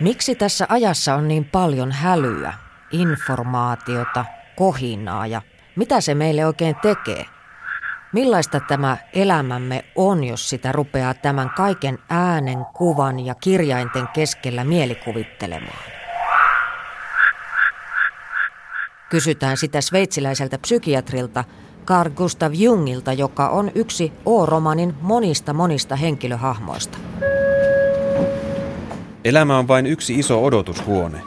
Miksi tässä ajassa on niin paljon hälyä, informaatiota, kohinaa ja mitä se meille oikein tekee? Millaista tämä elämämme on, jos sitä rupeaa tämän kaiken äänen, kuvan ja kirjainten keskellä mielikuvittelemaan? Kysytään sitä sveitsiläiseltä psykiatrilta Carl Gustav Jungilta, joka on yksi O-romanin monista monista henkilöhahmoista. Elämä on vain yksi iso odotushuone.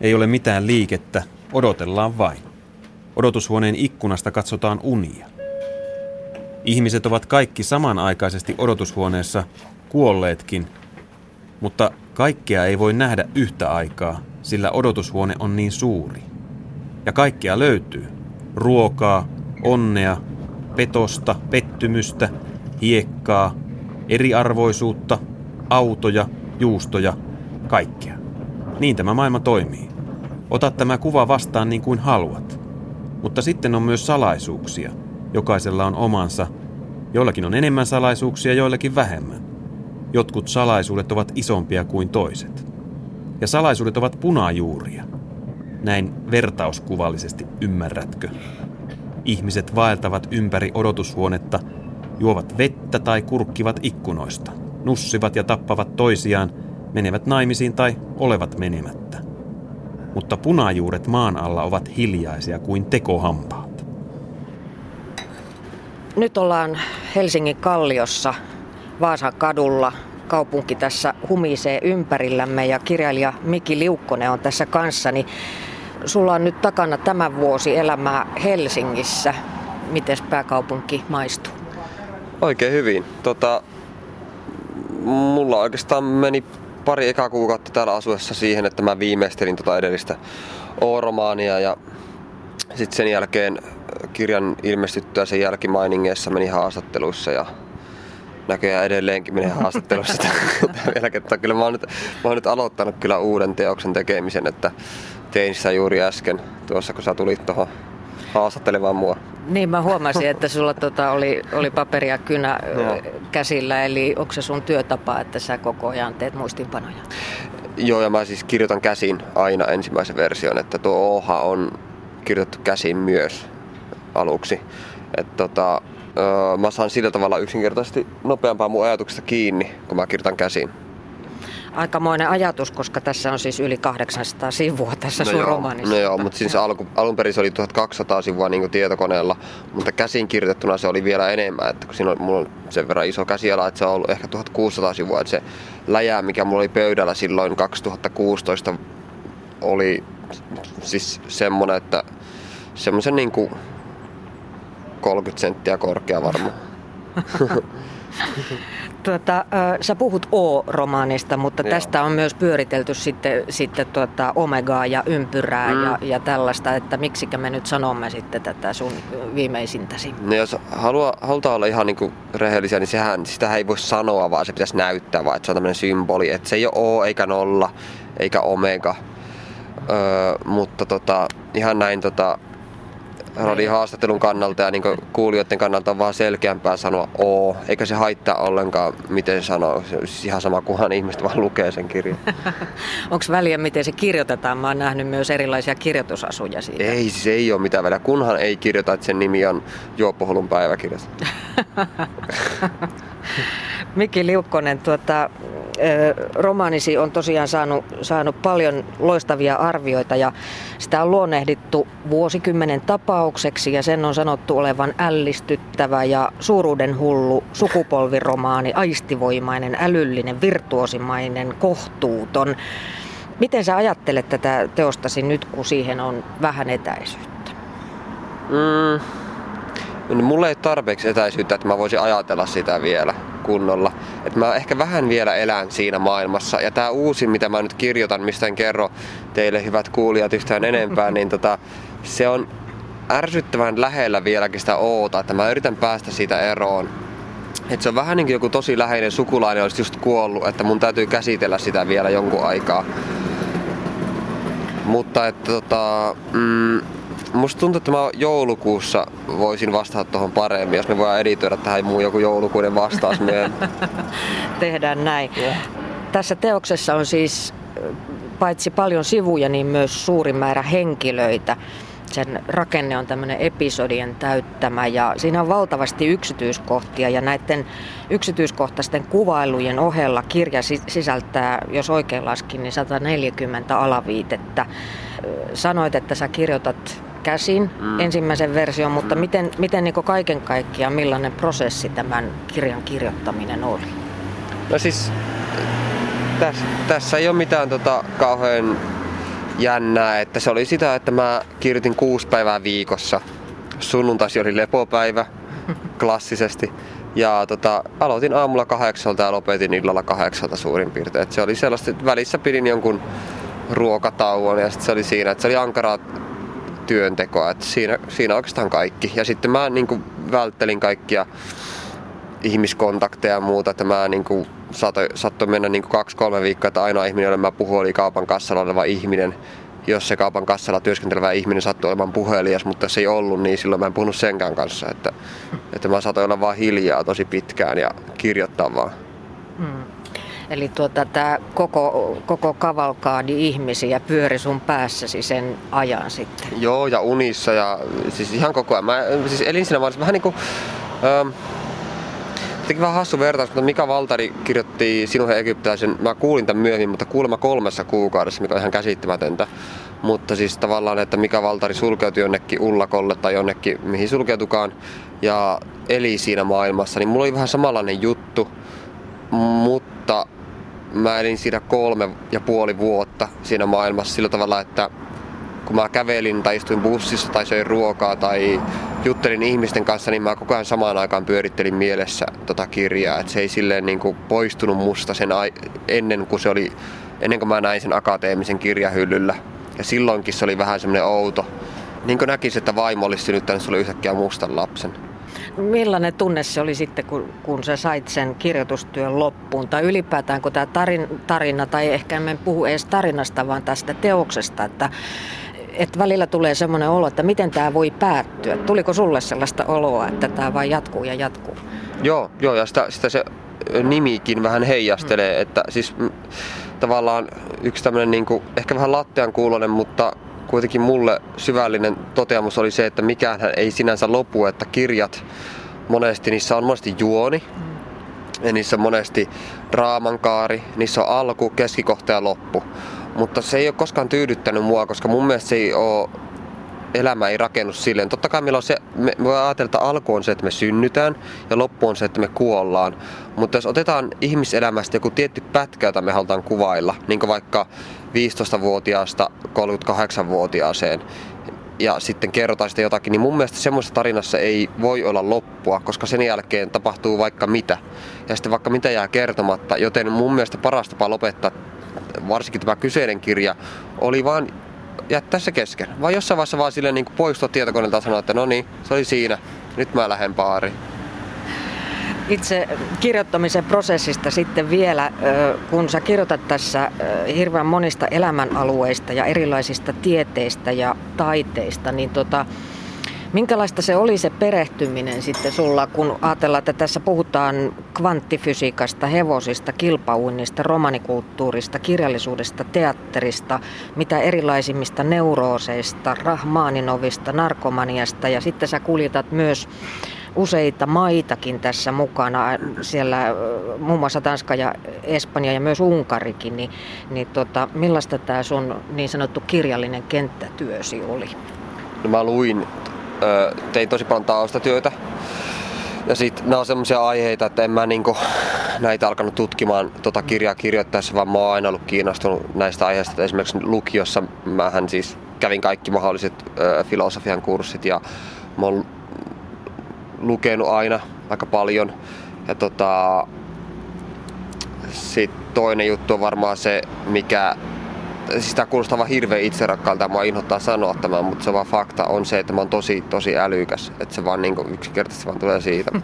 Ei ole mitään liikettä, odotellaan vain. Odotushuoneen ikkunasta katsotaan unia. Ihmiset ovat kaikki samanaikaisesti odotushuoneessa, kuolleetkin, mutta kaikkea ei voi nähdä yhtä aikaa, sillä odotushuone on niin suuri. Ja kaikkea löytyy. Ruokaa, onnea, petosta, pettymystä, hiekkaa, eriarvoisuutta, autoja, juustoja, kaikkea. Niin tämä maailma toimii. Ota tämä kuva vastaan niin kuin haluat. Mutta sitten on myös salaisuuksia. Jokaisella on omansa. Joillakin on enemmän salaisuuksia, joillakin vähemmän. Jotkut salaisuudet ovat isompia kuin toiset. Ja salaisuudet ovat punajuuria. Näin vertauskuvallisesti ymmärrätkö? Ihmiset vaeltavat ympäri odotushuonetta, juovat vettä tai kurkkivat ikkunoista, nussivat ja tappavat toisiaan, menevät naimisiin tai olevat menemättä. Mutta punajuuret maan alla ovat hiljaisia kuin tekohampaat. Nyt ollaan Helsingin Kalliossa, Vaasan kadulla. Kaupunki tässä humisee ympärillämme ja kirjailija Miki Liukkonen on tässä kanssani. Sulla on nyt takana tämän vuosi elämää Helsingissä. Miten pääkaupunki maistuu? Oikein hyvin. Tota, mulla oikeastaan meni pari ekaa kuukautta täällä asuessa siihen, että mä viimeistelin tota edellistä O-romaania ja sitten sen jälkeen kirjan ilmestyttyä sen jälkimainingeissa meni haastatteluissa ja näköjään edelleenkin menee haastattelussa vielä kertaa. Kyllä mä oon, nyt, mä oon nyt aloittanut kyllä uuden teoksen tekemisen, että tein sitä juuri äsken tuossa, kun sä tulit tuohon haastattelemaan mua. Niin, mä huomasin, että sulla tota oli, oli paperia kynä no. käsillä, eli onko se sun työtapa, että sä koko ajan teet muistinpanoja? Joo, ja mä siis kirjoitan käsin aina ensimmäisen version, että tuo Oha on kirjoitettu käsin myös aluksi. Että tota, mä saan sillä tavalla yksinkertaisesti nopeampaa mun ajatuksesta kiinni, kun mä kirjoitan käsin aikamoinen ajatus, koska tässä on siis yli 800 sivua tässä no sun joo, romaanissa. No joo, mutta siis alku, alun perin se oli 1200 sivua niin tietokoneella, mutta käsin kirjoitettuna se oli vielä enemmän, että kun siinä oli, mulla on sen verran iso käsiala, että se on ollut ehkä 1600 sivua, että se läjä, mikä mulla oli pöydällä silloin 2016 oli siis semmonen, että semmoisen niin kuin 30 senttiä korkea varmaan. Tuota, sä puhut O-romaanista, mutta Joo. tästä on myös pyöritelty sitten, sitten tuota Omegaa ja ympyrää mm. ja, ja tällaista, että miksikä me nyt sanomme sitten tätä sun viimeisintäsi. No jos haluaa, halutaan olla ihan niin rehellisiä, niin sehän, sitä ei voi sanoa, vaan se pitäisi näyttää, vaan että se on tämmöinen symboli, että se ei ole O eikä nolla eikä Omega. Öö, mutta tota, ihan näin tota, haastattelun kannalta ja niin kuulijoiden kannalta on vaan selkeämpää sanoa O, eikä se haittaa ollenkaan, miten sanoo. Se on siis ihan sama, kunhan ihmiset vaan lukee sen kirjan. Onko väliä, miten se kirjoitetaan? Mä oon nähnyt myös erilaisia kirjoitusasuja siitä. Ei, siis ei ole mitään väliä, kunhan ei kirjoita, että sen nimi on Juoppoholun päiväkirjasta. Mikki Liukkonen, tuota, romaanisi on tosiaan saanut, saanut paljon loistavia arvioita ja sitä on luonnehdittu vuosikymmenen tapaukseksi ja sen on sanottu olevan ällistyttävä ja suuruuden hullu sukupolviromaani, aistivoimainen, älyllinen, virtuosimainen, kohtuuton. Miten sä ajattelet tätä teostasi nyt, kun siihen on vähän etäisyyttä? Mm. No, mulla ei tarpeeksi etäisyyttä, että mä voisin ajatella sitä vielä kunnolla. Et mä ehkä vähän vielä elän siinä maailmassa. Ja tää uusi, mitä mä nyt kirjoitan, mistä en kerro teille hyvät kuulijat yhtään enempää, niin tota, se on ärsyttävän lähellä vieläkin sitä oota, että mä yritän päästä siitä eroon. Et se on vähän niin kuin joku tosi läheinen sukulainen olisi just kuollut, että mun täytyy käsitellä sitä vielä jonkun aikaa. Mutta että tota, mm, Musta tuntuu, että mä joulukuussa voisin vastata tuohon paremmin, jos me voidaan editoida tähän muu joku joulukuinen vastaus myöhemmin. Tehdään näin. Yeah. Tässä teoksessa on siis paitsi paljon sivuja, niin myös suuri määrä henkilöitä. Sen rakenne on tämmöinen episodien täyttämä ja siinä on valtavasti yksityiskohtia ja näiden yksityiskohtaisten kuvailujen ohella kirja sisältää, jos oikein laskin, niin 140 alaviitettä. Sanoit, että sä kirjoitat käsin mm. ensimmäisen version, mutta mm. miten, miten niin kaiken kaikkiaan, millainen prosessi tämän kirjan kirjoittaminen oli? No siis tässä, tässä ei ole mitään tota, kauhean jännää, että se oli sitä, että mä kirjoitin kuusi päivää viikossa. Sunnuntaisin oli lepopäivä, klassisesti. Ja tota, aloitin aamulla kahdeksalta ja lopetin illalla kahdeksalta suurin piirtein. Et se oli sellaista, että välissä pidin jonkun ruokatauon ja sitten se oli siinä, että se oli ankaraa työntekoa. Et siinä, siinä oikeastaan kaikki. Ja sitten mä niin kuin, välttelin kaikkia ihmiskontakteja ja muuta, että mä niin kuin, saattoi, saattoi mennä niin kaksi-kolme viikkoa, että ainoa ihminen, jolle mä puhuin, oli kaupan kassalla oleva ihminen. Jos se kaupan kassalla työskentelevä ihminen sattui olemaan puhelias, mutta se ei ollut, niin silloin mä en puhunut senkään kanssa. Että, että mä saatoin olla vaan hiljaa tosi pitkään ja kirjoittaa vaan. Hmm. Eli tuota, tämä koko, koko kavalkaadi ihmisiä pyöri sun päässäsi sen ajan sitten? Joo, ja unissa ja siis ihan koko ajan. Mä siis elin siinä vaan vähän niin kuin... Ähm, vähän hassu vertaus, mutta Mika Valtari kirjoitti Sinun egyptiläisen, mä kuulin tämän myöhemmin, mutta kuulemma kolmessa kuukaudessa, mikä on ihan käsittämätöntä. Mutta siis tavallaan, että Mika Valtari sulkeutui jonnekin ullakolle tai jonnekin, mihin sulkeutukaan, ja eli siinä maailmassa, niin mulla oli vähän samanlainen juttu, mutta mä elin siinä kolme ja puoli vuotta siinä maailmassa sillä tavalla, että kun mä kävelin tai istuin bussissa tai söin ruokaa tai juttelin ihmisten kanssa, niin mä koko ajan samaan aikaan pyörittelin mielessä tota kirjaa. Et se ei silleen niin kuin poistunut musta sen ai- ennen kuin se oli, ennen kuin mä näin sen akateemisen kirjahyllyllä. Ja silloinkin se oli vähän semmoinen outo. Niin kuin näkisi, että vaimo olisi synnyttänyt sulle yhtäkkiä mustan lapsen. Millainen tunne se oli sitten, kun, kun sä sait sen kirjoitustyön loppuun? Tai ylipäätään, kun tämä tarina, tarina, tai ehkä en puhu edes tarinasta, vaan tästä teoksesta, että että välillä tulee semmoinen olo, että miten tämä voi päättyä. Tuliko sulle sellaista oloa, että tämä vain jatkuu ja jatkuu? Joo, joo ja sitä, sitä se nimikin vähän heijastelee, mm. että siis tavallaan yksi tämmöinen niin kuin, ehkä vähän lattean kuulonen, mutta kuitenkin mulle syvällinen toteamus oli se, että mikään ei sinänsä lopu, että kirjat monesti, niissä on monesti juoni, mm. ja niissä on monesti draamankaari, niissä on alku, keskikohta ja loppu. Mutta se ei ole koskaan tyydyttänyt mua, koska mun mielestä se ei ole elämä ei rakennu silleen. Totta kai meillä on se, me, me ajatella, että alku on se, että me synnytään ja loppu on se, että me kuollaan. Mutta jos otetaan ihmiselämästä joku tietty pätkä, jota me halutaan kuvailla, niin kuin vaikka 15-vuotiaasta 38-vuotiaaseen, ja sitten kerrotaan sitä jotakin, niin mun mielestä semmoisessa tarinassa ei voi olla loppua, koska sen jälkeen tapahtuu vaikka mitä. Ja sitten vaikka mitä jää kertomatta, joten mun mielestä paras tapa lopettaa varsinkin tämä kyseinen kirja, oli vaan jättää se kesken. Vai jossain vaiheessa vaan silleen niin poistua tietokoneelta ja sanoa, että no niin, se oli siinä, nyt mä lähden baariin. Itse kirjoittamisen prosessista sitten vielä, kun sä kirjoitat tässä hirveän monista elämänalueista ja erilaisista tieteistä ja taiteista, niin tota, Minkälaista se oli se perehtyminen sitten sulla, kun ajatellaan, että tässä puhutaan kvanttifysiikasta, hevosista, kilpauinnista, romanikulttuurista, kirjallisuudesta, teatterista, mitä erilaisimmista neurooseista, rahmaaninovista, narkomaniasta ja sitten sä kuljetat myös useita maitakin tässä mukana, siellä muun muassa Tanska ja Espanja ja myös Unkarikin, niin, niin tota, millaista tämä sun niin sanottu kirjallinen kenttätyösi oli? No mä luin tein tosi paljon taustatyötä. Ja sitten nämä on semmoisia aiheita, että en mä niinku näitä alkanut tutkimaan tota kirjaa kirjoittaessa, vaan mä oon aina ollut kiinnostunut näistä aiheista. Esimerkiksi lukiossa mähän siis kävin kaikki mahdolliset filosofian kurssit ja mä oon lukenut aina aika paljon. Ja tota, sitten toinen juttu on varmaan se, mikä siis tämä kuulostaa vaan hirveän itserakkaalta, mua inhottaa sanoa tämän, mutta se vaan fakta on se, että mä oon tosi, tosi älykäs. Että se vaan niin yksinkertaisesti vaan tulee siitä.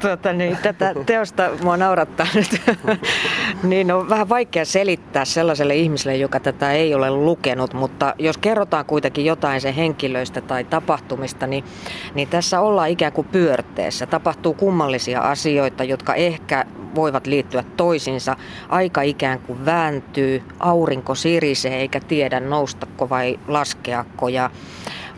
Tuota, niin, tätä teosta mua naurattaa nyt. niin on vähän vaikea selittää sellaiselle ihmiselle, joka tätä ei ole lukenut, mutta jos kerrotaan kuitenkin jotain sen henkilöistä tai tapahtumista, niin, niin tässä ollaan ikään kuin pyörteessä. Tapahtuu kummallisia asioita, jotka ehkä voivat liittyä toisinsa. Aika ikään kuin vääntyy, aurinko sirisee eikä tiedä noustako vai laskeako. Ja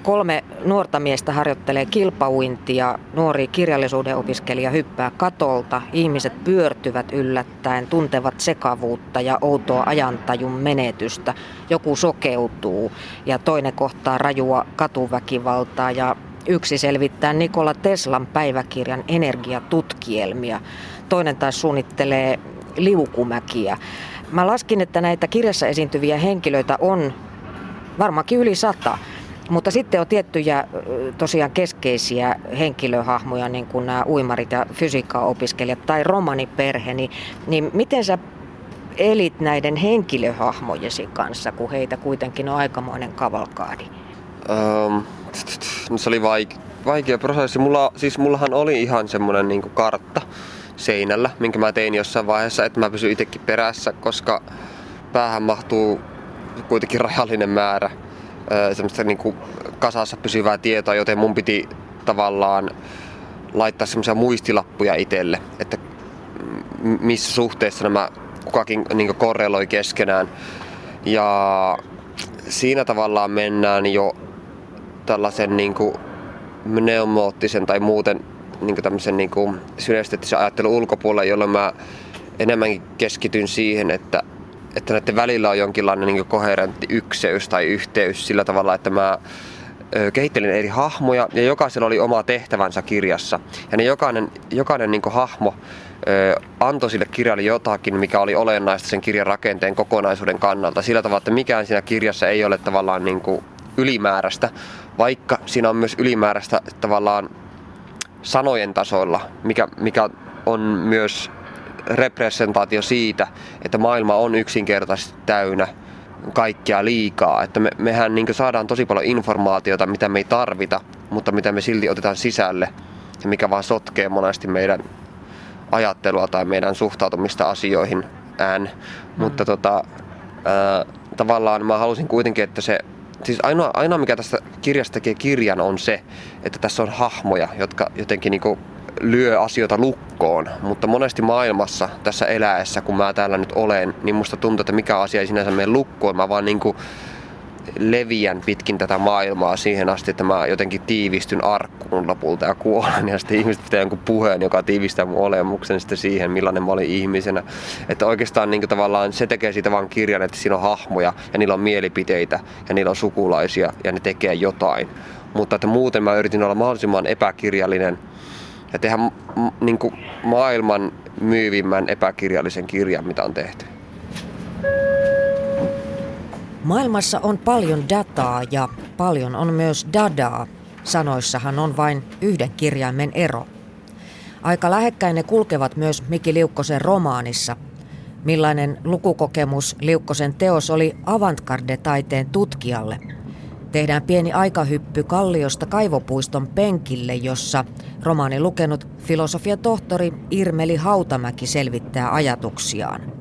Kolme nuorta miestä harjoittelee kilpauintia. Nuori kirjallisuuden opiskelija hyppää katolta. Ihmiset pyörtyvät yllättäen, tuntevat sekavuutta ja outoa ajantajun menetystä. Joku sokeutuu ja toinen kohtaa rajua katuväkivaltaa ja yksi selvittää Nikola Teslan päiväkirjan energiatutkielmia. Toinen taas suunnittelee liukumäkiä. Mä laskin, että näitä kirjassa esiintyviä henkilöitä on varmaankin yli sata. Mutta sitten on tiettyjä tosiaan keskeisiä henkilöhahmoja, niin kuin nämä uimarit ja fysiikkaopiskelijat tai romaniperhe, niin, niin miten sä elit näiden henkilöhahmojesi kanssa, kun heitä kuitenkin on aikamoinen kavalkaadi? Um, se oli vaik- vaikea prosessi. Mulla, siis mullahan oli ihan semmoinen niin kartta seinällä, minkä mä tein jossain vaiheessa, että mä pysyn itsekin perässä, koska päähän mahtuu kuitenkin rajallinen määrä semmoista niin kuin kasassa pysyvää tietoa, joten mun piti tavallaan laittaa semmoisia muistilappuja itselle, että missä suhteessa nämä kukakin niin korreloi keskenään. Ja siinä tavallaan mennään jo tällaisen niin kuin pneumoottisen tai muuten niin kuin tämmöisen niin kuin synesteettisen ajattelun ulkopuolelle, jolloin mä enemmänkin keskityn siihen, että että näiden välillä on jonkinlainen niin koherentti ykseys tai yhteys sillä tavalla, että mä kehittelin eri hahmoja ja jokaisella oli oma tehtävänsä kirjassa. Ja ne jokainen, jokainen niin hahmo ö, antoi sille kirjalle jotakin, mikä oli olennaista sen kirjan rakenteen kokonaisuuden kannalta. Sillä tavalla, että mikään siinä kirjassa ei ole tavallaan niin ylimääräistä, vaikka siinä on myös ylimääräistä tavallaan sanojen tasolla, mikä, mikä on myös representaatio siitä, että maailma on yksinkertaisesti täynnä kaikkea liikaa. Että me, mehän niin saadaan tosi paljon informaatiota, mitä me ei tarvita, mutta mitä me silti otetaan sisälle ja mikä vaan sotkee monesti meidän ajattelua tai meidän suhtautumista asioihin ään. Mm. Mutta tota, ää, tavallaan mä halusin kuitenkin, että se Siis ainoa, ainoa mikä tästä kirjasta tekee kirjan on se, että tässä on hahmoja, jotka jotenkin niinku lyö asioita lukkoon, mutta monesti maailmassa tässä eläessä, kun mä täällä nyt olen, niin musta tuntuu, että mikä asia ei sinänsä mene lukkoon. Mä vaan niinku leviän pitkin tätä maailmaa siihen asti, että mä jotenkin tiivistyn arkkuun lopulta ja kuolen. Ja sitten ihmiset pitää jonkun puheen, joka tiivistää mun olemuksen sitten siihen, millainen mä olin ihmisenä. Että oikeastaan niin tavallaan se tekee siitä vaan kirjan, että siinä on hahmoja ja niillä on mielipiteitä ja niillä on sukulaisia ja ne tekee jotain. Mutta että muuten mä yritin olla mahdollisimman epäkirjallinen – ja tehdä niin kuin maailman myyvimmän epäkirjallisen kirjan, mitä on tehty. Maailmassa on paljon dataa ja paljon on myös dadaa. Sanoissahan on vain yhden kirjaimen ero. Aika lähekkäin ne kulkevat myös Miki Liukkosen romaanissa. Millainen lukukokemus Liukkosen teos oli avantgarde-taiteen tutkijalle – Tehdään pieni aikahyppy Kalliosta kaivopuiston penkille, jossa romaani lukenut filosofian tohtori Irmeli Hautamäki selvittää ajatuksiaan.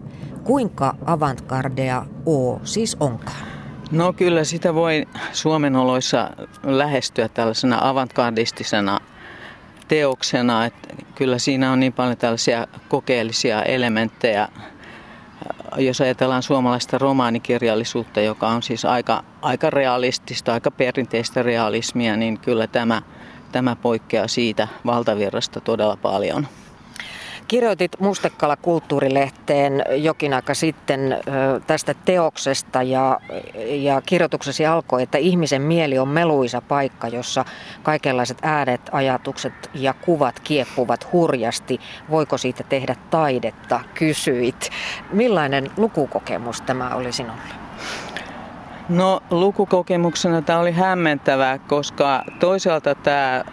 Kuinka avantgardea O siis onkaan? No kyllä sitä voi Suomen oloissa lähestyä tällaisena avantgardistisena teoksena, että kyllä siinä on niin paljon tällaisia kokeellisia elementtejä jos ajatellaan suomalaista romaanikirjallisuutta, joka on siis aika, aika realistista, aika perinteistä realismia, niin kyllä tämä, tämä poikkeaa siitä valtavirrasta todella paljon. Kirjoitit Mustekala kulttuurilehteen jokin aika sitten tästä teoksesta ja, ja kirjoituksesi alkoi, että ihmisen mieli on meluisa paikka, jossa kaikenlaiset äänet, ajatukset ja kuvat kieppuvat hurjasti. Voiko siitä tehdä taidetta, kysyit. Millainen lukukokemus tämä oli sinulle? No lukukokemuksena tämä oli hämmentävää, koska toisaalta tämä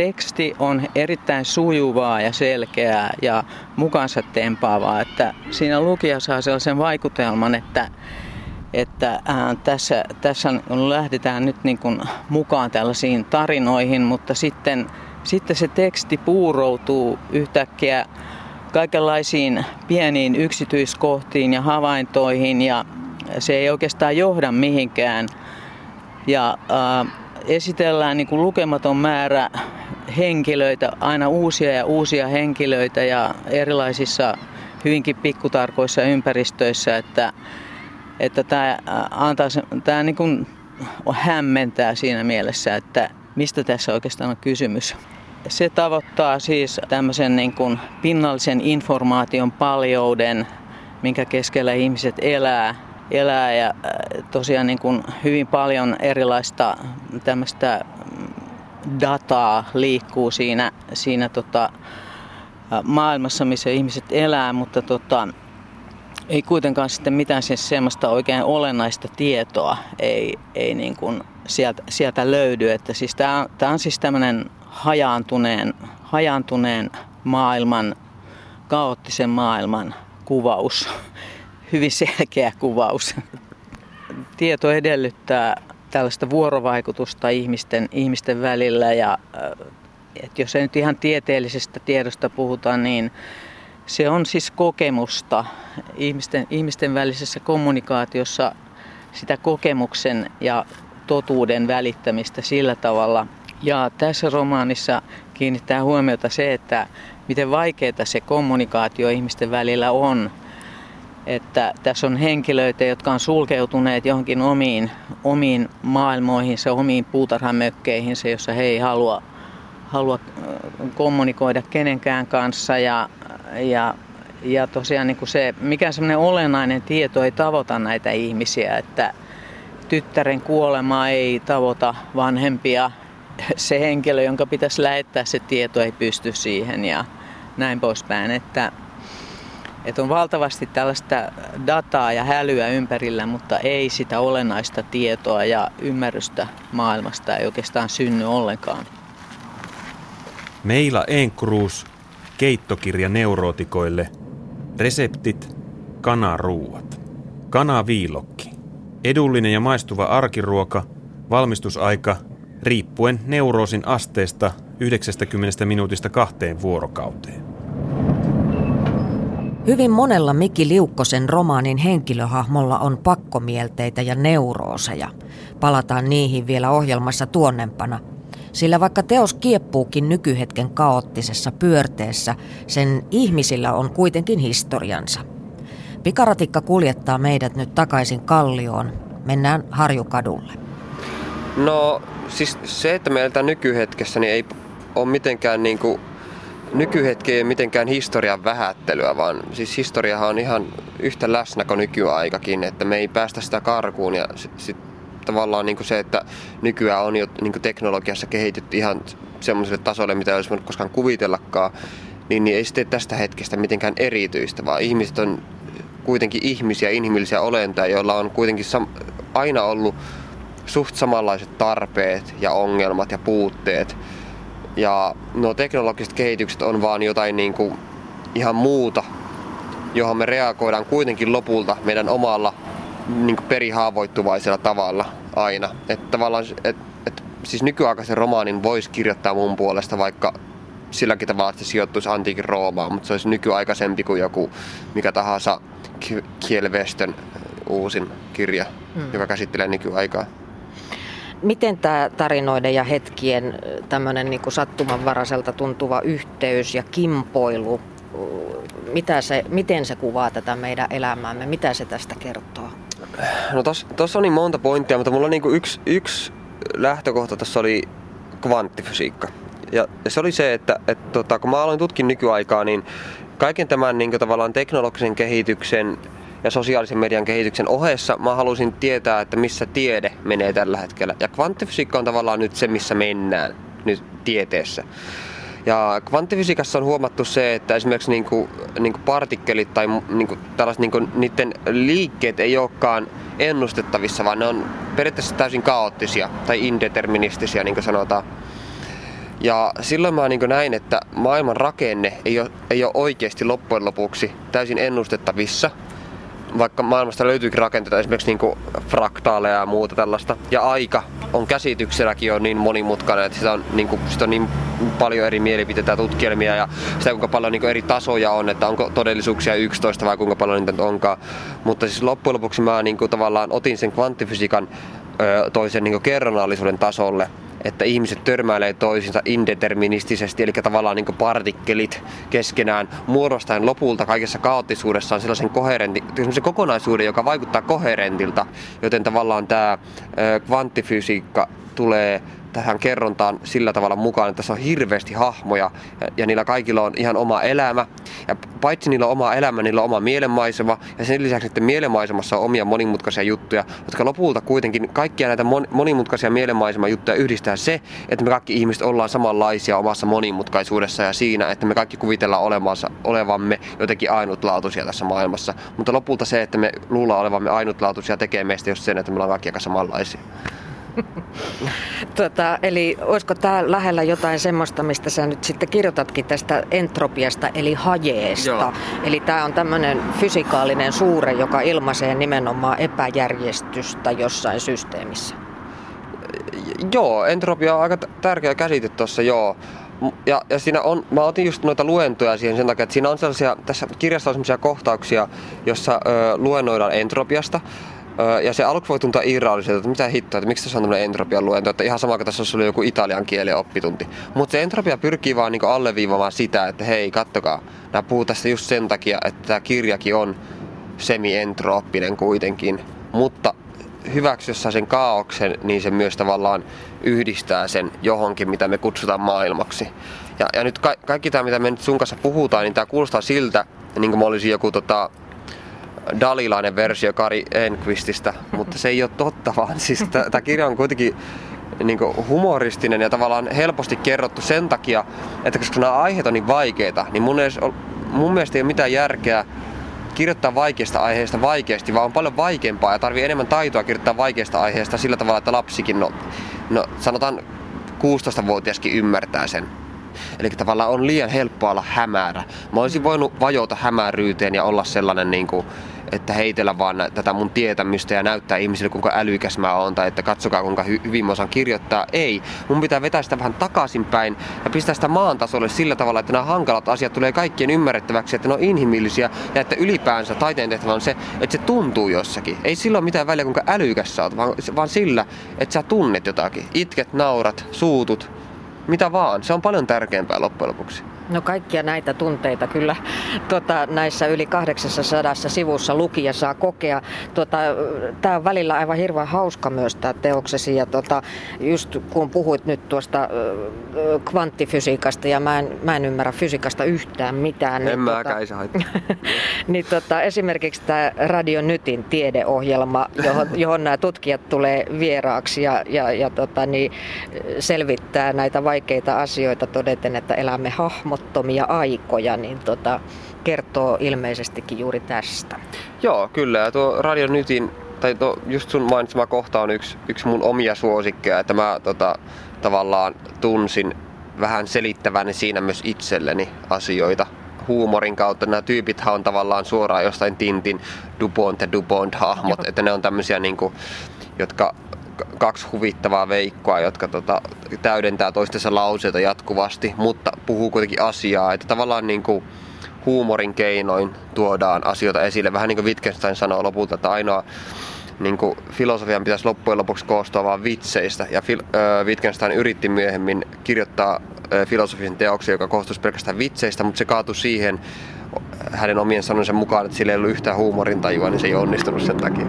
teksti on erittäin sujuvaa ja selkeää ja mukansa tempaavaa, että siinä lukija saa sellaisen vaikutelman, että, että ää, tässä, tässä lähdetään nyt niin kuin mukaan tällaisiin tarinoihin, mutta sitten, sitten se teksti puuroutuu yhtäkkiä kaikenlaisiin pieniin yksityiskohtiin ja havaintoihin ja se ei oikeastaan johda mihinkään. Ja ää, esitellään niin kuin lukematon määrä henkilöitä, aina uusia ja uusia henkilöitä ja erilaisissa hyvinkin pikkutarkoissa ympäristöissä, että, että tämä, antaa, tämä niin kuin hämmentää siinä mielessä, että mistä tässä oikeastaan on kysymys. Se tavoittaa siis tämmöisen niin kuin pinnallisen informaation paljouden, minkä keskellä ihmiset elää, elää ja äh, tosiaan niin kuin hyvin paljon erilaista tämmöistä dataa liikkuu siinä, siinä tota, maailmassa, missä ihmiset elää, mutta tota, ei kuitenkaan sitten mitään siis semmoista oikein olennaista tietoa ei, ei niin kuin sieltä, sieltä löydy. Että siis tämä, tämä on siis tämmöinen hajaantuneen, hajaantuneen maailman, kaoottisen maailman kuvaus. Hyvin selkeä kuvaus. Tieto edellyttää tällaista vuorovaikutusta ihmisten, ihmisten välillä ja että jos ei nyt ihan tieteellisestä tiedosta puhuta, niin se on siis kokemusta ihmisten, ihmisten välisessä kommunikaatiossa sitä kokemuksen ja totuuden välittämistä sillä tavalla. Ja tässä romaanissa kiinnittää huomiota se, että miten vaikeaa se kommunikaatio ihmisten välillä on. Että tässä on henkilöitä, jotka on sulkeutuneet johonkin omiin, omiin maailmoihinsa, omiin puutarhamökkeihinsä, jossa he ei halua, halua kommunikoida kenenkään kanssa. Ja, ja, ja tosiaan niin kuin se, mikä semmoinen olennainen tieto ei tavoita näitä ihmisiä, että tyttären kuolema ei tavoita vanhempia. Se henkilö, jonka pitäisi lähettää se tieto, ei pysty siihen ja näin poispäin. Että, että on valtavasti tällaista dataa ja hälyä ympärillä, mutta ei sitä olennaista tietoa ja ymmärrystä maailmasta ei oikeastaan synny ollenkaan. Meila Enkruus, keittokirja neurootikoille, reseptit, kanaruuat, kanaviilokki. Edullinen ja maistuva arkiruoka, valmistusaika riippuen neuroosin asteesta 90 minuutista kahteen vuorokauteen. Hyvin monella Miki Liukkosen romaanin henkilöhahmolla on pakkomielteitä ja neurooseja. Palataan niihin vielä ohjelmassa tuonnempana. Sillä vaikka teos kieppuukin nykyhetken kaoottisessa pyörteessä, sen ihmisillä on kuitenkin historiansa. Pikaratikka kuljettaa meidät nyt takaisin Kallioon. Mennään Harjukadulle. No siis se, että meiltä nykyhetkessä niin ei ole mitenkään niin kuin, nykyhetki ei mitenkään historian vähättelyä, vaan siis historiahan on ihan yhtä läsnä kuin nykyaikakin, että me ei päästä sitä karkuun ja sit, sit tavallaan niin kuin se, että nykyään on jo niin kuin teknologiassa kehitytty ihan semmoiselle tasolle, mitä ei olisi voinut koskaan kuvitellakaan, niin, niin ei sitten tästä hetkestä mitenkään erityistä, vaan ihmiset on kuitenkin ihmisiä, inhimillisiä olentoja, joilla on kuitenkin sam- aina ollut suht samanlaiset tarpeet ja ongelmat ja puutteet. Ja nuo teknologiset kehitykset on vaan jotain niin kuin ihan muuta, johon me reagoidaan kuitenkin lopulta meidän omalla niin kuin perihaavoittuvaisella tavalla aina. Että tavallaan, et, et, siis nykyaikaisen romaanin voisi kirjoittaa mun puolesta vaikka silläkin tavalla, että se sijoittuisi antiikin Roomaan, mutta se olisi nykyaikaisempi kuin joku mikä tahansa Kiel Western uusin kirja, hmm. joka käsittelee nykyaikaa. Miten tämä tarinoiden ja hetkien tämmöinen niin sattumanvaraiselta tuntuva yhteys ja kimpoilu, mitä se, miten se kuvaa tätä meidän elämäämme, mitä se tästä kertoo? No tuossa on niin monta pointtia, mutta mulla niin kuin yksi, yksi lähtökohta tässä oli kvanttifysiikka. Ja, ja se oli se, että, että tota, kun mä aloin tutkin nykyaikaa, niin kaiken tämän niin kuin, tavallaan teknologisen kehityksen ja sosiaalisen median kehityksen ohessa mä halusin tietää, että missä tiede menee tällä hetkellä. Ja kvanttifysiikka on tavallaan nyt se, missä mennään nyt tieteessä. Ja kvanttifysiikassa on huomattu se, että esimerkiksi niin kuin, niin kuin partikkelit tai niin kuin tällaiset, niin kuin, niiden liikkeet ei olekaan ennustettavissa, vaan ne on periaatteessa täysin kaoottisia tai indeterministisia, niin kuin sanotaan. Ja silloin mä niin näin, että maailman rakenne ei ole, ei ole oikeasti loppujen lopuksi täysin ennustettavissa, vaikka maailmasta löytyykin rakenteita, esimerkiksi niin kuin fraktaaleja ja muuta tällaista. Ja aika on käsitykselläkin jo niin monimutkainen, että sitä on, niin kuin, sitä on niin paljon eri mielipiteitä ja tutkielmia ja sitä kuinka paljon niin kuin eri tasoja on, että onko todellisuuksia 11 vai kuinka paljon niitä onkaan. Mutta siis loppujen lopuksi mä niin kuin, tavallaan otin sen kvanttifysiikan toisen niin kerronallisuuden tasolle että ihmiset törmäilee toisinsa indeterministisesti, eli tavallaan niin partikkelit keskenään muodostaen lopulta kaikessa kaoottisuudessaan sellaisen, sellaisen kokonaisuuden, joka vaikuttaa koherentilta, joten tavallaan tämä kvanttifysiikka tulee tähän kerrontaan sillä tavalla mukaan, että tässä on hirveästi hahmoja ja, ja niillä kaikilla on ihan oma elämä. Ja paitsi niillä on oma elämä, niillä on oma mielenmaisema ja sen lisäksi että mielenmaisemassa on omia monimutkaisia juttuja, jotka lopulta kuitenkin kaikkia näitä monimutkaisia juttuja yhdistää se, että me kaikki ihmiset ollaan samanlaisia omassa monimutkaisuudessa ja siinä, että me kaikki kuvitellaan olemassa, olevamme jotenkin ainutlaatuisia tässä maailmassa. Mutta lopulta se, että me luullaan olevamme ainutlaatuisia, tekee meistä just sen, että me ollaan kaikki aika samanlaisia. tota, eli olisiko tämä lähellä jotain semmoista, mistä sä nyt sitten kirjoitatkin tästä entropiasta, eli hajeesta. Joo. Eli tämä on tämmöinen fysikaalinen suure, joka ilmaisee nimenomaan epäjärjestystä jossain systeemissä. Joo, entropia on aika tärkeä käsite tuossa, joo. Ja, ja siinä on, mä otin just noita luentoja siihen sen takia, että siinä on sellaisia, tässä kirjassa on sellaisia kohtauksia, jossa ö, luennoidaan entropiasta. Ja se aluksi voi tuntua irralliselta, että mitä hittoa, että miksi tässä on tämmöinen entropian luento, että ihan sama kuin tässä olisi joku italian kielen oppitunti. Mutta se entropia pyrkii vaan niin alleviivamaan sitä, että hei, kattokaa, nämä puhuu tästä just sen takia, että tämä kirjakin on semi-entrooppinen kuitenkin. Mutta hyväksyessä sen kaauksen, niin se myös tavallaan yhdistää sen johonkin, mitä me kutsutaan maailmaksi. Ja, ja nyt ka- kaikki tämä, mitä me nyt sun kanssa puhutaan, niin tämä kuulostaa siltä, niin kuin mä olisin joku tota, dalilainen versio Kari Enquististä, mutta se ei ole totta, vaan siis tämä kirja on kuitenkin niin humoristinen ja tavallaan helposti kerrottu sen takia, että koska nämä aiheet on niin vaikeita, niin mun, edes, mun mielestä ei ole mitään järkeä kirjoittaa vaikeista aiheista vaikeasti, vaan on paljon vaikeampaa ja tarvii enemmän taitoa kirjoittaa vaikeista aiheista sillä tavalla, että lapsikin, no, no sanotaan 16-vuotiaskin ymmärtää sen. Eli tavallaan on liian helppoa olla hämärä. Mä olisin voinut vajota hämäryyteen ja olla sellainen niin kuin, että heitellä vaan tätä mun tietämystä ja näyttää ihmisille kuinka älykäs mä oon tai että katsokaa kuinka hy- hyvin mä osaan kirjoittaa. Ei, mun pitää vetää sitä vähän takaisinpäin ja pistää sitä maan tasolle sillä tavalla, että nämä hankalat asiat tulee kaikkien ymmärrettäväksi, että ne on inhimillisiä ja että ylipäänsä taiteen tehtävä on se, että se tuntuu jossakin. Ei silloin mitään väliä kuinka älykäs sä oot, vaan, vaan sillä, että sä tunnet jotakin. Itket, naurat, suutut, mitä vaan. Se on paljon tärkeämpää loppujen lopuksi. No kaikkia näitä tunteita kyllä tuota, näissä yli 800 sivussa lukija saa kokea. Tuota, tämä on välillä aivan hirveän hauska myös tämä teoksesi. Ja tuota, just kun puhuit nyt tuosta kvanttifysiikasta ja mä en, mä en ymmärrä fysiikasta yhtään mitään. En niin, mäkään, tuota, niin tuota, esimerkiksi tämä Radio Nytin tiedeohjelma, johon, johon nämä tutkijat tulee vieraaksi ja, ja, ja tota, niin, selvittää näitä vaikeita asioita todeten, että elämme hahmot levottomia aikoja, niin tota, kertoo ilmeisestikin juuri tästä. Joo, kyllä. Ja tuo Radio Nytin, tai tuo, just sun mainitsema kohta on yksi, yksi mun omia suosikkeja, että mä tota, tavallaan tunsin vähän selittäväni siinä myös itselleni asioita huumorin kautta. Nämä tyypit on tavallaan suoraan jostain Tintin Dupont ja Dupont hahmot, Joo. että ne on tämmöisiä niin kuin, jotka kaksi huvittavaa veikkoa, jotka tota, täydentää toistensa lauseita jatkuvasti, mutta puhuu kuitenkin asiaa. Että tavallaan niin kuin huumorin keinoin tuodaan asioita esille. Vähän niin kuin Wittgenstein sanoo lopulta, että ainoa niin kuin filosofian pitäisi loppujen lopuksi koostua vain vitseistä. Ja fil- äh, Wittgenstein yritti myöhemmin kirjoittaa äh, filosofisen teoksen, joka koostuisi pelkästään vitseistä, mutta se kaatui siihen hänen omien sanonsa mukaan, että sillä ei ollut yhtään huumorintajua, niin se ei onnistunut sen takia.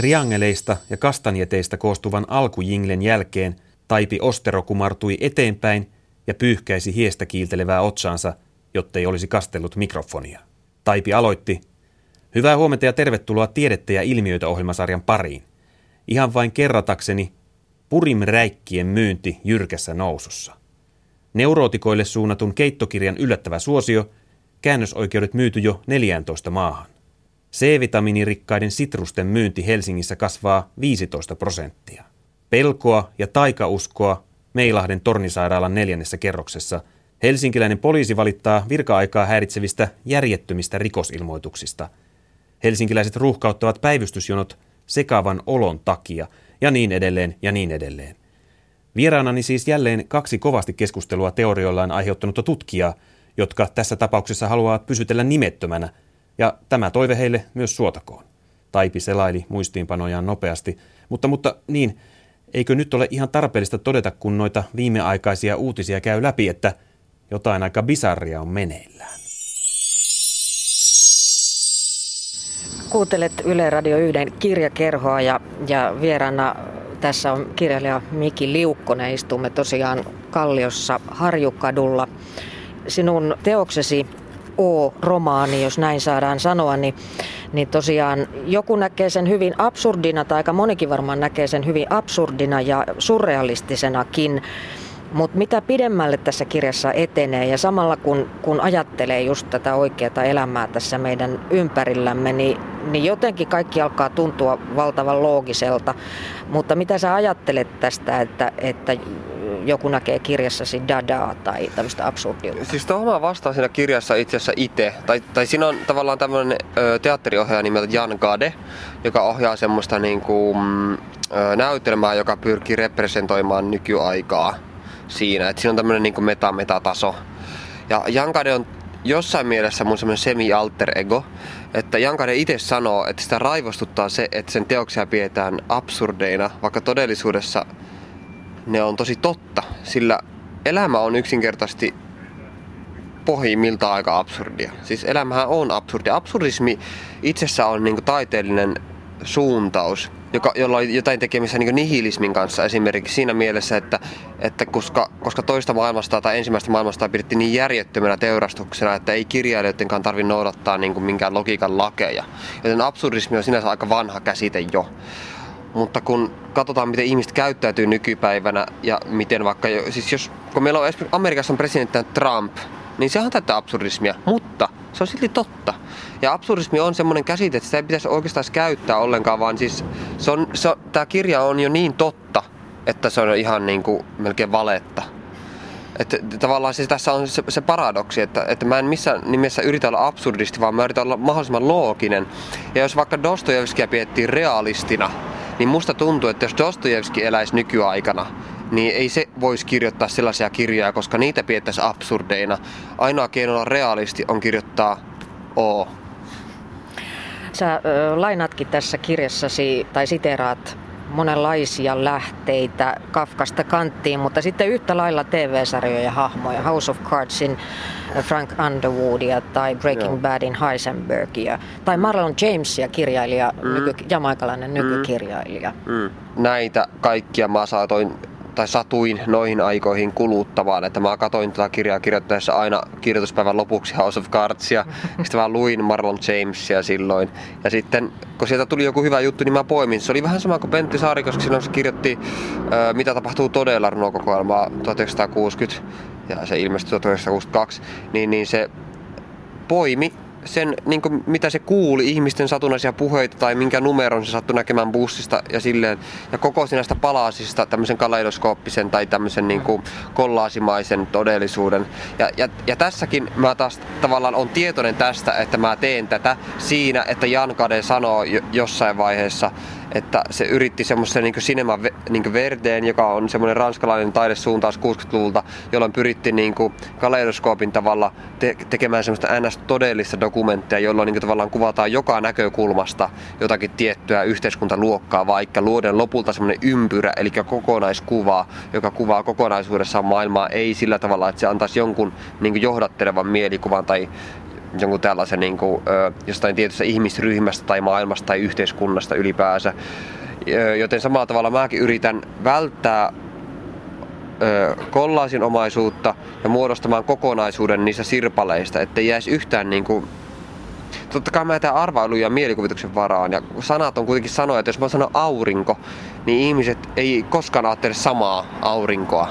Triangeleista ja kastanjeteista koostuvan alkujinglen jälkeen Taipi Ostero kumartui eteenpäin ja pyyhkäisi hiestä kiiltelevää otsaansa, jottei olisi kastellut mikrofonia. Taipi aloitti. Hyvää huomenta ja tervetuloa Tiedettä ja ilmiöitä ohjelmasarjan pariin. Ihan vain kerratakseni, Purim-räikkien myynti jyrkässä nousussa. Neurootikoille suunnatun keittokirjan yllättävä suosio, käännösoikeudet myyty jo 14 maahan. C-vitamiinirikkaiden sitrusten myynti Helsingissä kasvaa 15 prosenttia. Pelkoa ja taikauskoa Meilahden tornisairaalan neljännessä kerroksessa helsinkiläinen poliisi valittaa virka-aikaa häiritsevistä järjettömistä rikosilmoituksista. Helsinkiläiset ruuhkauttavat päivystysjonot sekavan olon takia ja niin edelleen ja niin edelleen. Vieraanani siis jälleen kaksi kovasti keskustelua teorioillaan aiheuttanutta tutkijaa, jotka tässä tapauksessa haluavat pysytellä nimettömänä – ja tämä toive heille myös suotakoon. Taipi selaili muistiinpanojaan nopeasti, Mutta, mutta niin, eikö nyt ole ihan tarpeellista todeta, kun noita viimeaikaisia uutisia käy läpi, että jotain aika bisarria on meneillään? Kuuntelet Yle Radio 1 kirjakerhoa ja, ja vieraana tässä on kirjailija Miki Liukkonen. Istumme tosiaan Kalliossa Harjukadulla. Sinun teoksesi O-romaani, jos näin saadaan sanoa, niin, niin tosiaan joku näkee sen hyvin absurdina, tai aika monikin varmaan näkee sen hyvin absurdina ja surrealistisenakin. Mutta mitä pidemmälle tässä kirjassa etenee ja samalla kun, kun ajattelee just tätä oikeaa elämää tässä meidän ympärillämme, niin, niin jotenkin kaikki alkaa tuntua valtavan loogiselta. Mutta mitä sä ajattelet tästä, että, että joku näkee kirjassasi dadaa tai tämmöistä absurdiutta? Siis tuohon vastaan siinä kirjassa itse asiassa itse. Tai, tai siinä on tavallaan tämmöinen teatteriohjaaja nimeltä Jan Gade, joka ohjaa semmoista niin kuin, ö, näytelmää, joka pyrkii representoimaan nykyaikaa siinä. Että siinä on tämmöinen niin meta-metataso. Ja Jankade on jossain mielessä mun semmoinen semi-alter ego, että Jankade itse sanoo, että sitä raivostuttaa se, että sen teoksia pidetään absurdeina, vaikka todellisuudessa ne on tosi totta, sillä elämä on yksinkertaisesti pohjimmiltaan aika absurdia. Siis elämähän on absurdia. Absurdismi itsessä on niin taiteellinen suuntaus, joka, jolla on jotain tekemistä niin nihilismin kanssa esimerkiksi siinä mielessä, että, että koska, koska toista maailmasta tai ensimmäistä maailmasta pidettiin niin järjettömänä teurastuksena, että ei kirjailijoidenkaan tarvitse noudattaa niin minkään logiikan lakeja. Joten absurdismi on sinänsä aika vanha käsite jo. Mutta kun katsotaan, miten ihmiset käyttäytyy nykypäivänä ja miten vaikka, siis jos, kun meillä on esimerkiksi Amerikassa on Trump, niin sehän on täyttä absurdismia, mutta se on silti totta. Ja absurdismi on semmoinen käsite, että sitä ei pitäisi oikeastaan käyttää ollenkaan, vaan siis se on, se, tämä kirja on jo niin totta, että se on ihan niin kuin melkein valetta. Että tavallaan siis tässä on se, se paradoksi, että, että mä en missään nimessä yritä olla absurdisti, vaan mä yritän olla mahdollisimman looginen. Ja jos vaikka Dostojevskia piettiin realistina, niin musta tuntuu, että jos Dostojevski eläisi nykyaikana, niin ei se voisi kirjoittaa sellaisia kirjoja, koska niitä pidettäisiin absurdeina. Ainoa keino realisti on kirjoittaa O. Sä ö, lainatkin tässä kirjassasi tai siteraat monenlaisia lähteitä Kafkasta kanttiin, mutta sitten yhtä lailla TV-sarjoja hahmoja, House of Cardsin Frank Underwoodia tai Breaking Joo. Badin Heisenbergia tai Marlon Jamesia, kirjailija, mm. nyky, jamaikalainen nykykirjailija. Mm. Näitä kaikkia mä saatoin tai satuin noihin aikoihin kuluttamaan, että mä katoin tätä kirjaa kirjoittaessa aina kirjoituspäivän lopuksi House of Cardsia, sitten vaan luin Marlon Jamesia silloin. Ja sitten kun sieltä tuli joku hyvä juttu, niin mä poimin. Se oli vähän sama kuin Pentti Saarikoski, silloin se kirjoitti Mitä tapahtuu todella runokokoelmaa 1960 ja se ilmestyi 1962, niin, niin se poimi sen, niin kuin, mitä se kuuli, ihmisten satunnaisia puheita tai minkä numeron se sattui näkemään bussista ja silleen. Ja kokosi näistä palasista tämmöisen kaleidoskooppisen tai tämmöisen niin kuin kollaasimaisen todellisuuden. Ja, ja, ja tässäkin mä taas tavallaan on tietoinen tästä, että mä teen tätä siinä, että Jan Kade sanoo jossain vaiheessa, että se yritti semmoisen niin Cinema niin Verdeen, joka on semmoinen ranskalainen taidesuuntaus 60-luvulta, jolloin pyritti niin kaleidoskoopin tavalla te- tekemään semmoista ns. todellista dokumenttia, jolloin niin tavallaan kuvataan joka näkökulmasta jotakin tiettyä yhteiskuntaluokkaa, vaikka luoden lopulta semmoinen ympyrä, eli kokonaiskuva, joka kuvaa kokonaisuudessaan maailmaa, ei sillä tavalla, että se antaisi jonkun niin johdattelevan mielikuvan tai jonkun tällaisen niin kuin, jostain tietystä ihmisryhmästä tai maailmasta tai yhteiskunnasta ylipäänsä. Joten samalla tavalla mäkin yritän välttää kollaasin omaisuutta ja muodostamaan kokonaisuuden niissä sirpaleista, ettei jäisi yhtään niin kuin totta kai mä jätän arvailuja ja mielikuvituksen varaan. Ja sanat on kuitenkin sanoja, että jos mä sanon aurinko, niin ihmiset ei koskaan ajattele samaa aurinkoa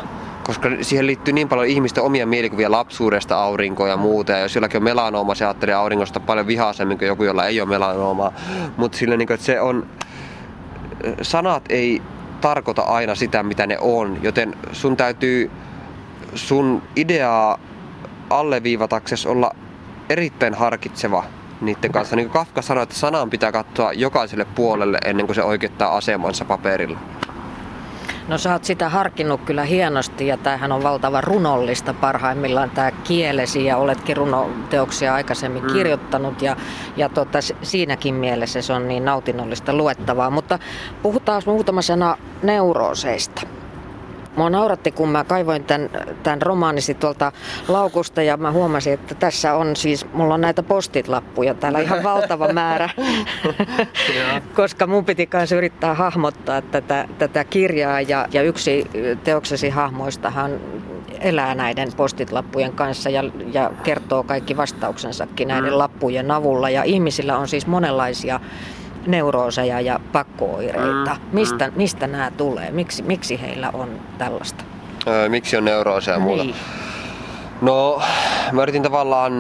koska siihen liittyy niin paljon ihmisten omia mielikuvia lapsuudesta aurinkoa ja muuta. Ja jos jollakin on melanooma, se ajattelee auringosta paljon vihaisemmin kuin joku, jolla ei ole melanoomaa. Mutta sillä niin kuin, että se on, sanat ei tarkoita aina sitä, mitä ne on. Joten sun täytyy sun ideaa alleviivataksesi olla erittäin harkitseva niiden kanssa. Niin kuin Kafka sanoi, että sanaan pitää katsoa jokaiselle puolelle ennen kuin se oikeuttaa asemansa paperilla. No sä oot sitä harkinnut kyllä hienosti ja tämähän on valtavan runollista parhaimmillaan tämä kielesi ja oletkin runoteoksia aikaisemmin mm. kirjoittanut ja, ja tota, siinäkin mielessä se on niin nautinnollista luettavaa. Mutta puhutaan muutama sana neurooseista. Mua nauratti, kun mä kaivoin tämän, tämän romaanisi tuolta laukusta ja mä huomasin, että tässä on siis, mulla on näitä postitlappuja täällä ihan valtava määrä, koska mun piti kanssa yrittää hahmottaa tätä, tätä kirjaa ja, ja yksi teoksesi hahmoistahan elää näiden postitlappujen kanssa ja, ja kertoo kaikki vastauksensakin näiden mm. lappujen avulla. Ja ihmisillä on siis monenlaisia neurooseja ja pakkooireita. Mm, mistä, mm. mistä nämä tulee? Miksi, miksi heillä on tällaista? Öö, miksi on neurooseja ja muuta? Niin. No, mä yritin tavallaan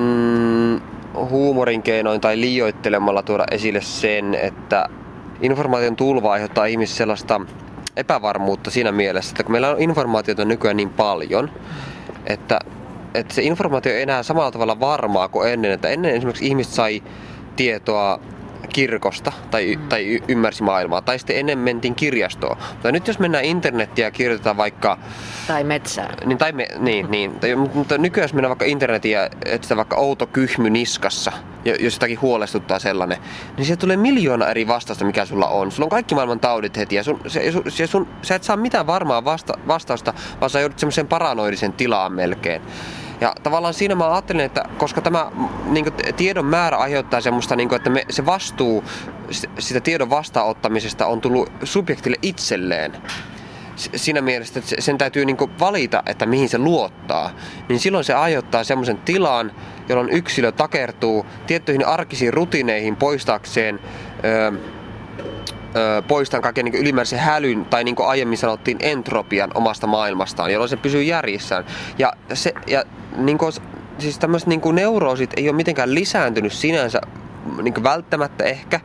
huumorin keinoin tai liioittelemalla tuoda esille sen, että informaation tulva aiheuttaa ihmisille sellaista epävarmuutta siinä mielessä, että kun meillä on informaatiota nykyään niin paljon, että, että se informaatio ei enää samalla tavalla varmaa kuin ennen. Että ennen esimerkiksi ihmiset sai tietoa kirkosta tai, mm. tai ymmärsi maailmaa. Tai sitten ennen mentiin kirjastoon. Mutta nyt jos mennään internettiin ja kirjoitetaan vaikka... Tai metsään. Niin, tai me, niin, niin. Tai, mutta nykyään jos mennään vaikka internettiin ja etsitään vaikka outo kyhmy niskassa, jos jotakin huolestuttaa sellainen, niin sieltä tulee miljoona eri vastausta, mikä sulla on. Sulla on kaikki maailman taudit heti ja sun, se, se, sun, sä et saa mitään varmaa vasta, vastausta, vaan sä joudut semmoiseen paranoidisen tilaan melkein. Ja tavallaan siinä mä ajattelin, että koska tämä niin kuin, tiedon määrä aiheuttaa semmoista, niin kuin, että me, se vastuu sitä tiedon vastaanottamisesta on tullut subjektille itselleen, siinä mielessä, että sen täytyy niin valita, että mihin se luottaa, niin silloin se aiheuttaa semmoisen tilan, jolloin yksilö takertuu tiettyihin arkisiin rutiineihin poistaakseen öö, poistan kaiken niin ylimääräisen hälyn, tai niin kuin aiemmin sanottiin, entropian omasta maailmastaan, jolloin se pysyy järjissään. Ja, se, ja niin kuin, siis tämmöiset niin kuin neuroosit ei ole mitenkään lisääntynyt sinänsä niin kuin välttämättä ehkä,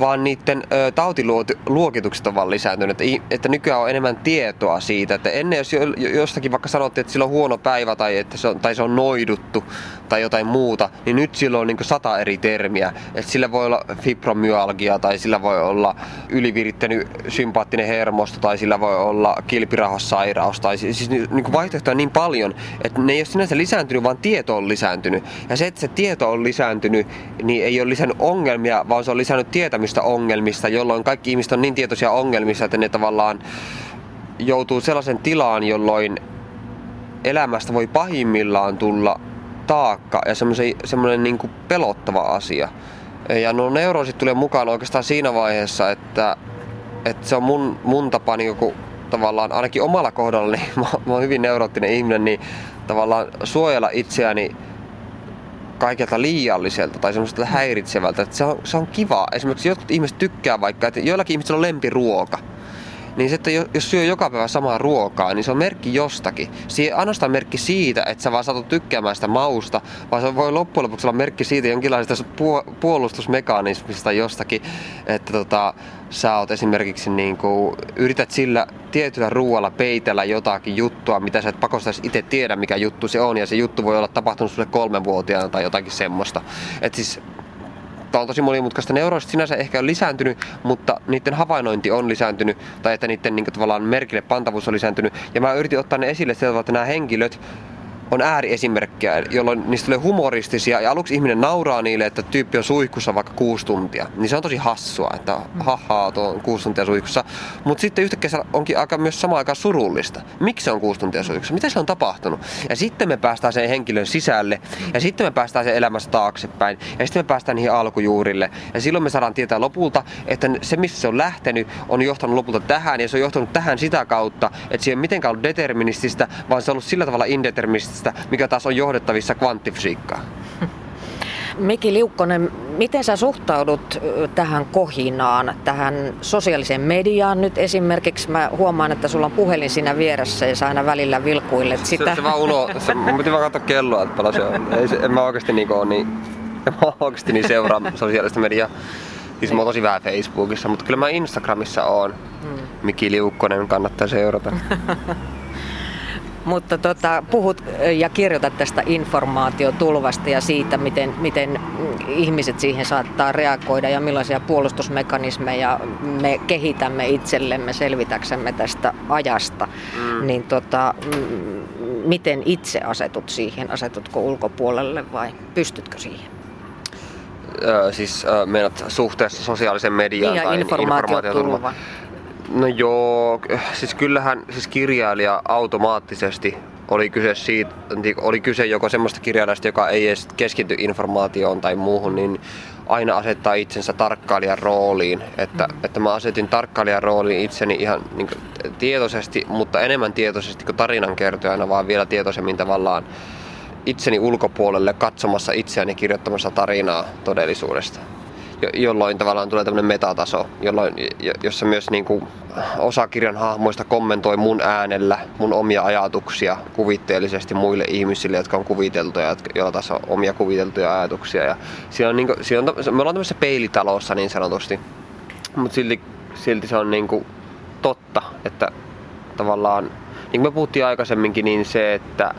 vaan niiden ö, tautiluokitukset on vaan lisääntynyt. Että, että nykyään on enemmän tietoa siitä, että ennen jos jostakin vaikka sanottiin, että sillä on huono päivä tai että se on, tai se on noiduttu tai jotain muuta, niin nyt sillä on niin sata eri termiä. Että sillä voi olla fibromyalgia tai sillä voi olla ylivirittänyt sympaattinen hermosto tai sillä voi olla kilpirahossairaus. Tai siis niin vaihtoehtoja on niin paljon, että ne ei ole sinänsä lisääntynyt, vaan tieto on lisääntynyt. Ja se, että se tieto on lisääntynyt, niin ei ole lisännyt ongelmia, vaan se on lisännyt tietämistä tietämistä ongelmista, jolloin kaikki ihmiset on niin tietoisia ongelmista, että ne tavallaan joutuu sellaisen tilaan, jolloin elämästä voi pahimmillaan tulla taakka ja semmoinen niin kuin pelottava asia. Ja nuo neuroosit tulee mukaan oikeastaan siinä vaiheessa, että, että se on mun, mun tapa niin kuin, tavallaan, ainakin omalla kohdalla, niin mä, mä oon hyvin neuroottinen ihminen, niin tavallaan suojella itseäni kaikelta liialliselta tai semmoiselta häiritsevältä. Että se, on, se on kiva. Esimerkiksi jotkut ihmiset tykkää vaikka, että joillakin ihmisillä on lempiruoka niin että jos syö joka päivä samaa ruokaa, niin se on merkki jostakin. Ei ainoastaan merkki siitä, että sä vaan saat tykkäämään sitä mausta, vaan se voi loppujen lopuksi olla merkki siitä jonkinlaisesta puolustusmekanismista jostakin, että tota, sä oot esimerkiksi niin kuin, yrität sillä tietyllä ruoalla peitellä jotakin juttua, mitä sä et pakostaisi itse tiedä, mikä juttu se on, ja se juttu voi olla tapahtunut sulle kolmenvuotiaana tai jotakin semmoista. Et siis Tämä on tosi monimutkaista. Neuroosit sinänsä ehkä on lisääntynyt, mutta niiden havainnointi on lisääntynyt, tai että niiden niin kuin, tavallaan merkille pantavuus on lisääntynyt. Ja mä yritin ottaa ne esille sieltä, että nämä henkilöt on ääriesimerkkejä, jolloin niistä tulee humoristisia ja aluksi ihminen nauraa niille, että tyyppi on suihkussa vaikka kuusi tuntia. Niin se on tosi hassua, että haha, tuo on kuusi tuntia suihkussa. Mutta sitten yhtäkkiä se onkin aika myös samaan aikaan surullista. Miksi se on kuusi tuntia suihkussa? Mitä se on tapahtunut? Ja sitten me päästään sen henkilön sisälle ja sitten me päästään sen elämässä taaksepäin ja sitten me päästään niihin alkujuurille. Ja silloin me saadaan tietää lopulta, että se mistä se on lähtenyt on johtanut lopulta tähän ja se on johtanut tähän sitä kautta, että se ei ole mitenkään ollut determinististä, vaan se on ollut sillä tavalla indeterminististä, sitä, mikä taas on johdettavissa kvanttifysiikkaan. Miki Liukkonen, miten sä suhtaudut tähän kohinaan, tähän sosiaaliseen mediaan nyt esimerkiksi? Mä huomaan, että sulla on puhelin siinä vieressä ja sä aina välillä vilkuilet sitä. Se, se vaan uno, se, mun piti vaan katsoa kelloa, että paljon se on. Ei, se, en mä oikeasti niin ole niin, en mä oikeasti niin seuraa sosiaalista mediaa. Siis mä oon tosi vähän Facebookissa, mutta kyllä mä Instagramissa oon. Hmm. Miki Liukkonen kannattaa seurata. Mutta tota, puhut ja kirjoitat tästä informaatiotulvasta ja siitä, miten, miten ihmiset siihen saattaa reagoida ja millaisia puolustusmekanismeja me kehitämme itsellemme selvitäksemme tästä ajasta. Mm. Niin tota, miten itse asetut siihen? Asetutko ulkopuolelle vai pystytkö siihen? Öö, siis öö, meidät suhteessa sosiaalisen mediaan niin, tai informaatiotulva. No joo, siis kyllähän siis kirjailija automaattisesti oli kyse, siitä, oli kyse joko semmoista kirjailijasta, joka ei edes keskity informaatioon tai muuhun, niin aina asettaa itsensä tarkkailijan rooliin. Että, mm. että mä asetin tarkkailijan rooliin itseni ihan niin kuin, tietoisesti, mutta enemmän tietoisesti kuin tarinankertojana, vaan vielä tietoisemmin tavallaan itseni ulkopuolelle katsomassa itseäni kirjoittamassa tarinaa todellisuudesta jolloin tavallaan tulee tämmöinen metataso, jolloin, jossa myös niin kuin osa kirjan hahmoista kommentoi mun äänellä mun omia ajatuksia kuvitteellisesti muille ihmisille, jotka on kuviteltuja, joilla taas on omia kuviteltuja ajatuksia. Ja siinä on, niin kuin, siinä on, me ollaan tämmöisessä peilitalossa niin sanotusti, mutta silti, silti se on niin kuin totta, että tavallaan, niin kuin me puhuttiin aikaisemminkin, niin se, että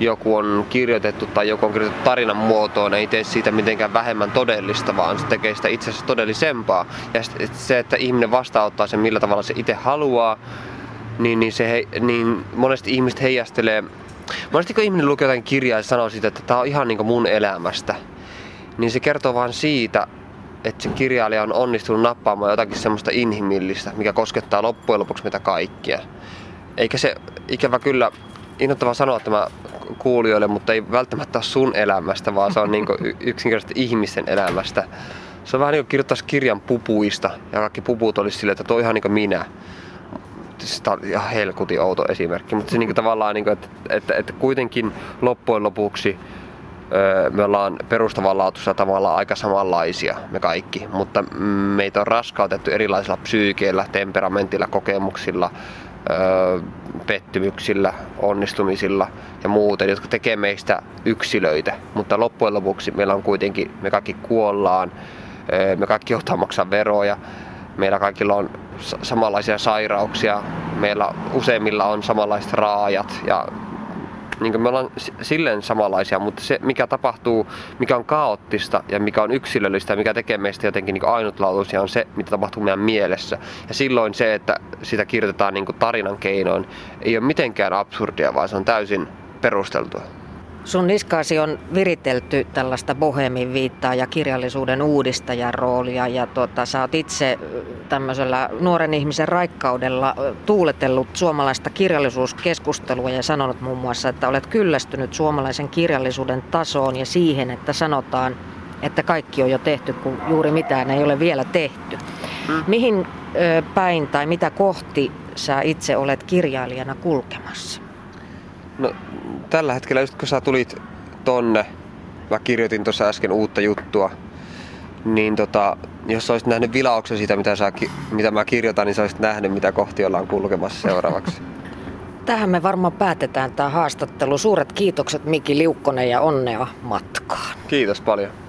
joku on kirjoitettu tai joku on kirjoitettu tarinan muotoon, ei tee siitä mitenkään vähemmän todellista, vaan se tekee sitä itse asiassa todellisempaa. Ja se, että ihminen vastaanottaa sen millä tavalla se itse haluaa, niin, niin, se he, niin monesti ihmiset heijastelee. Monesti kun ihminen lukee jotain kirjaa ja sanoo siitä, että tämä on ihan niin mun elämästä, niin se kertoo vain siitä, että se kirjailija on onnistunut nappaamaan jotakin semmoista inhimillistä, mikä koskettaa loppujen lopuksi meitä kaikkia. Eikä se ikävä kyllä innoittavaa sanoa tämä kuulijoille, mutta ei välttämättä ole sun elämästä, vaan se on niin yksinkertaisesti ihmisten elämästä. Se on vähän niin kuin kirjoittaisi kirjan pupuista ja kaikki puput olisi silleen, että toi ihan niin kuin minä. Tämä on ihan helkutin outo esimerkki, mutta se niin kuin tavallaan, niin kuin, että, että, että kuitenkin loppujen lopuksi me ollaan perustavanlaatuisella tavalla aika samanlaisia me kaikki, mutta meitä on raskautettu erilaisilla psyykeillä, temperamentilla, kokemuksilla, pettymyksillä, onnistumisilla ja muuten, jotka tekee meistä yksilöitä. Mutta loppujen lopuksi meillä on kuitenkin, me kaikki kuollaan, me kaikki joutuu maksaa veroja, meillä kaikilla on samanlaisia sairauksia, meillä useimmilla on samanlaiset raajat ja niin kuin me ollaan silleen samanlaisia, mutta se mikä tapahtuu, mikä on kaoottista ja mikä on yksilöllistä ja mikä tekee meistä jotenkin niin ainutlaatuisia on se, mitä tapahtuu meidän mielessä. Ja silloin se, että sitä kirjoitetaan niin tarinan keinoin, ei ole mitenkään absurdia, vaan se on täysin perusteltua. Sun niskaasi on viritelty tällaista bohemin viittaa ja kirjallisuuden uudistajan roolia ja tuota, sä oot itse tämmöisellä nuoren ihmisen raikkaudella tuuletellut suomalaista kirjallisuuskeskustelua ja sanonut muun muassa, että olet kyllästynyt suomalaisen kirjallisuuden tasoon ja siihen, että sanotaan, että kaikki on jo tehty, kun juuri mitään ei ole vielä tehty. Hmm. Mihin päin tai mitä kohti sä itse olet kirjailijana kulkemassa? No tällä hetkellä just kun sä tulit tonne, mä kirjoitin tuossa äsken uutta juttua, niin tota, jos olisit nähnyt vilauksen siitä, mitä, sä, mitä mä kirjoitan, niin sä olisit nähnyt, mitä kohti ollaan kulkemassa seuraavaksi. Tähän me varmaan päätetään tämä haastattelu. Suuret kiitokset Miki Liukkonen ja onnea matkaan. Kiitos paljon.